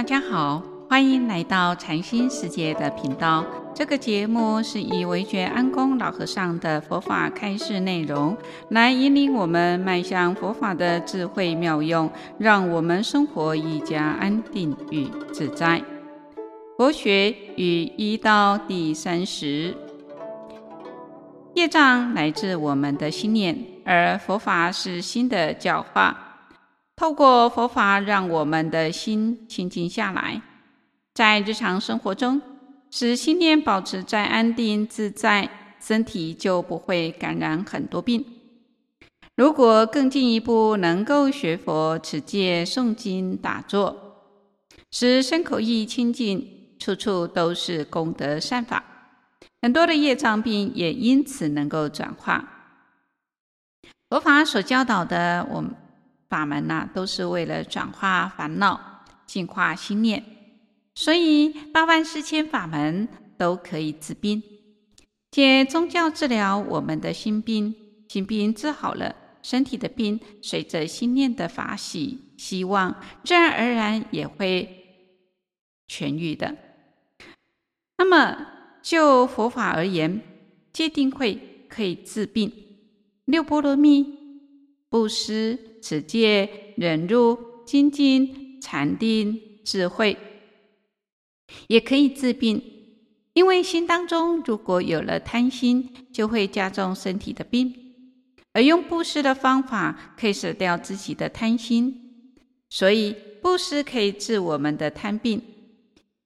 大家好，欢迎来到禅心世界的频道。这个节目是以惟觉安公老和尚的佛法开示内容，来引领我们迈向佛法的智慧妙用，让我们生活愈加安定与自在。佛学与医道第三十，业障来自我们的心念，而佛法是心的教化。透过佛法，让我们的心清静下来，在日常生活中，使心念保持在安定自在，身体就不会感染很多病。如果更进一步，能够学佛、持戒、诵经、打坐，使身口意清净，处处都是功德善法，很多的业障病也因此能够转化。佛法所教导的，我们。法门呐、都是为了转化烦恼、净化心念，所以八万四千法门都可以治病。借宗教治疗我们的心病，心病治好了，身体的病随着心念的法喜、希望，自然而然也会痊愈的。那么就佛法而言，戒定慧可以治病，六波罗蜜、布施。持戒、忍辱、精进、禅定、智慧，也可以治病。因为心当中如果有了贪心，就会加重身体的病。而用布施的方法，可以舍掉自己的贪心，所以布施可以治我们的贪病。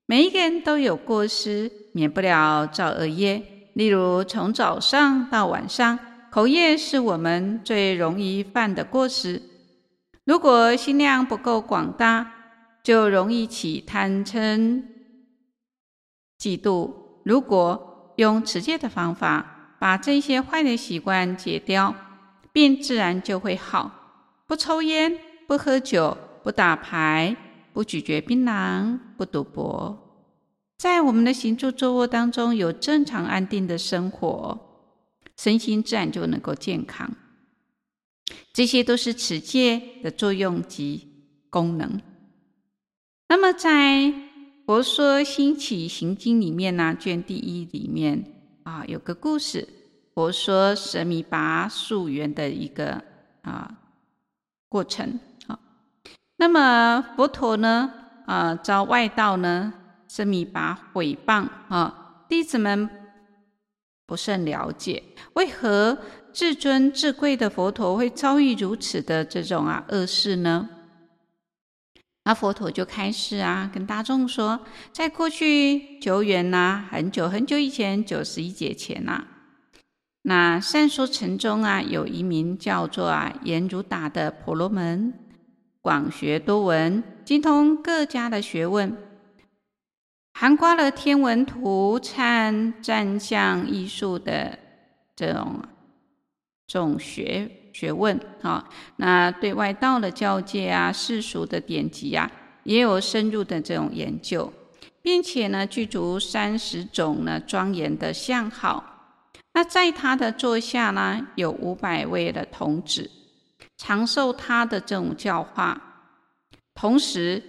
每一个人都有过失，免不了造恶业。例如，从早上到晚上。口业是我们最容易犯的过失。如果心量不够广大，就容易起贪嗔、嫉妒。如果用持戒的方法，把这些坏的习惯戒掉，病自然就会好。不抽烟，不喝酒，不打牌，不咀嚼槟榔，不赌博，在我们的行住坐卧当中，有正常安定的生活。身心自然就能够健康，这些都是持戒的作用及功能。那么，在《佛说兴起行经》里面呢，卷第一里面啊，有个故事，佛说舍米拔溯源的一个啊过程。啊，那么佛陀呢，啊，遭外道呢，舍米拔毁谤啊，弟子们。不甚了解，为何至尊至贵的佛陀会遭遇如此的这种啊恶事呢？那佛陀就开始啊，跟大众说，在过去久远呐、很久很久以前，九十一劫前呐、那善说城中啊，有一名叫做啊颜如达的婆罗门，广学多闻，精通各家的学问。涵括了天文图参、占相艺术的这种种学学问啊，那对外道的教界啊、世俗的典籍啊，也有深入的这种研究，并且呢，具足三十种呢庄严的相好。那在他的座下呢，有五百位的童子，常受他的这种教化，同时。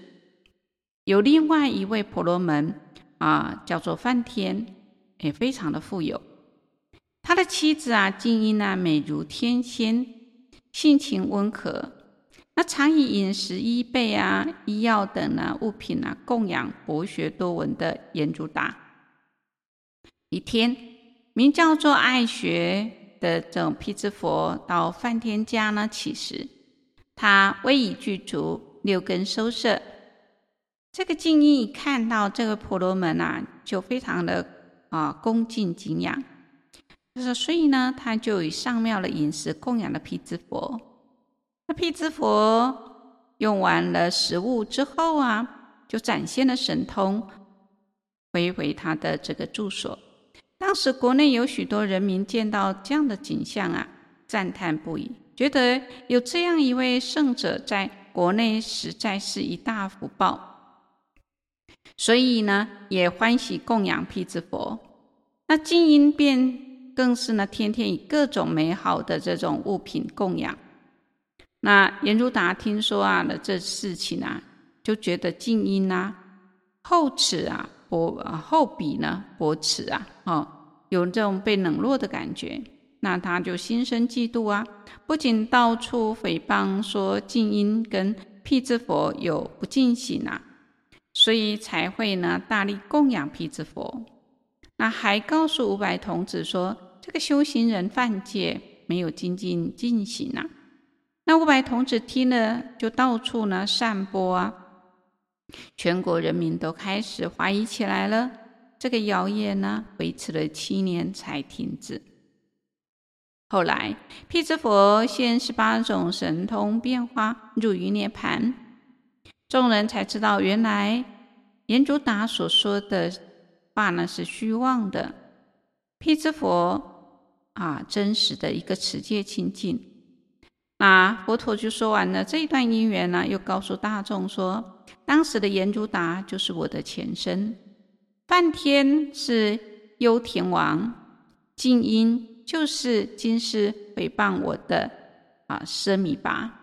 有另外一位婆罗门啊，叫做梵天，也非常的富有。他的妻子啊，静音啊，美如天仙，性情温和。那常以饮食、衣被啊、医药等啊物品啊供养博学多闻的颜如达。一天，名叫做爱学的这种辟支佛到梵天家呢乞食，他威仪具足，六根收摄。这个静音一看到这个婆罗门啊，就非常的啊恭敬敬仰，就是所以呢，他就以上妙的饮食供养了辟支佛。那辟支佛用完了食物之后啊，就展现了神通，回回他的这个住所。当时国内有许多人民见到这样的景象啊，赞叹不已，觉得有这样一位圣者在国内实在是一大福报。所以呢，也欢喜供养辟支佛。那静音便更是呢，天天以各种美好的这种物品供养。那颜如达听说啊了这事情啊，就觉得静音啊，厚此啊，薄啊，厚彼呢，薄此啊，哦，有这种被冷落的感觉，那他就心生嫉妒啊，不仅到处诽谤说静音跟辟支佛有不敬行啊，所以才会呢大力供养辟支佛。那还告诉五百童子说，这个修行人犯戒，没有精进进行啊。那五百童子听了，就到处呢散播啊，全国人民都开始怀疑起来了。这个谣言呢，维持了七年才停止。后来，辟支佛现十八种神通变化，入于涅槃，众人才知道，原来阎祖达所说的话呢是虚妄的。辟支佛啊，真实的一个持戒清净。那佛陀就说完了这一段因缘呢，又告诉大众说，当时的阎祖达就是我的前身，梵天是忧天王，静音就是今世诽谤我的啊奢弥巴。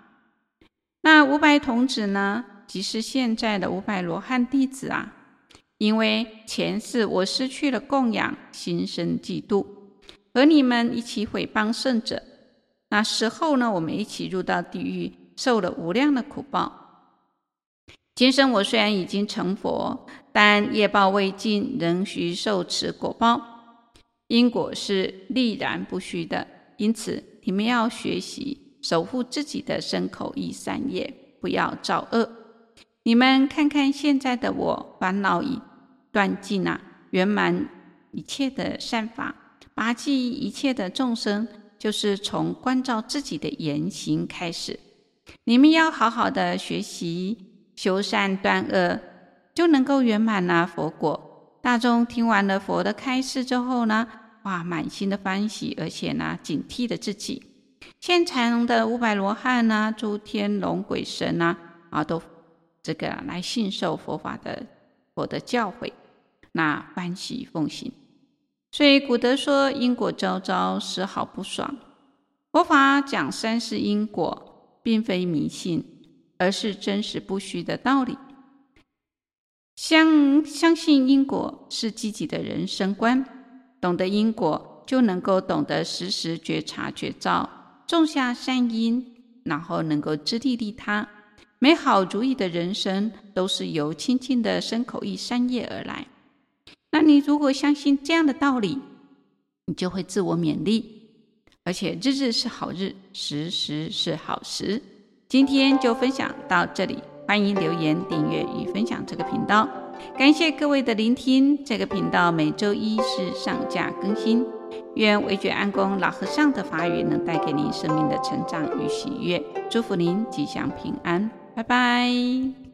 那五百童子呢，即是现在的五百罗汉弟子啊，因为前世我失去了供养，心生嫉妒，和你们一起诽谤圣者。那时候呢，我们一起入到地狱，受了无量的苦报。今生我虽然已经成佛，但业报未尽，仍需受此果报。因果是立然不虚的，因此你们要学习守护自己的身口意三业，不要造恶。你们看看现在的我，烦恼已断尽啊，圆满一切的善法，拔济一切的众生。就是从关照自己的言行开始，你们要好好的学习修善断恶，就能够圆满了佛果。大众听完了佛的开示之后呢，哇，满心的欢喜，而且呢，警惕了自己。现场的五百罗汉呢，诸天龙鬼神呢，啊，都这个来信受佛法的佛的教诲，那欢喜奉行。所以古德说：“因果昭昭，丝毫不爽。”佛法讲三世因果，并非迷信，而是真实不虚的道理。相相信因果是积极的人生观，懂得因果，就能够懂得时时觉察觉照，种下善因，然后能够自利利他。美好如意的人生，都是由清净的身口意三业而来。那你如果相信这样的道理，你就会自我勉励，而且日日是好日，时时是好时。今天就分享到这里，欢迎留言、订阅与分享这个频道。感谢各位的聆听，这个频道每周一是上架更新。愿惟觉安公老和尚的法语能带给您生命的成长与喜悦，祝福您吉祥平安，拜拜。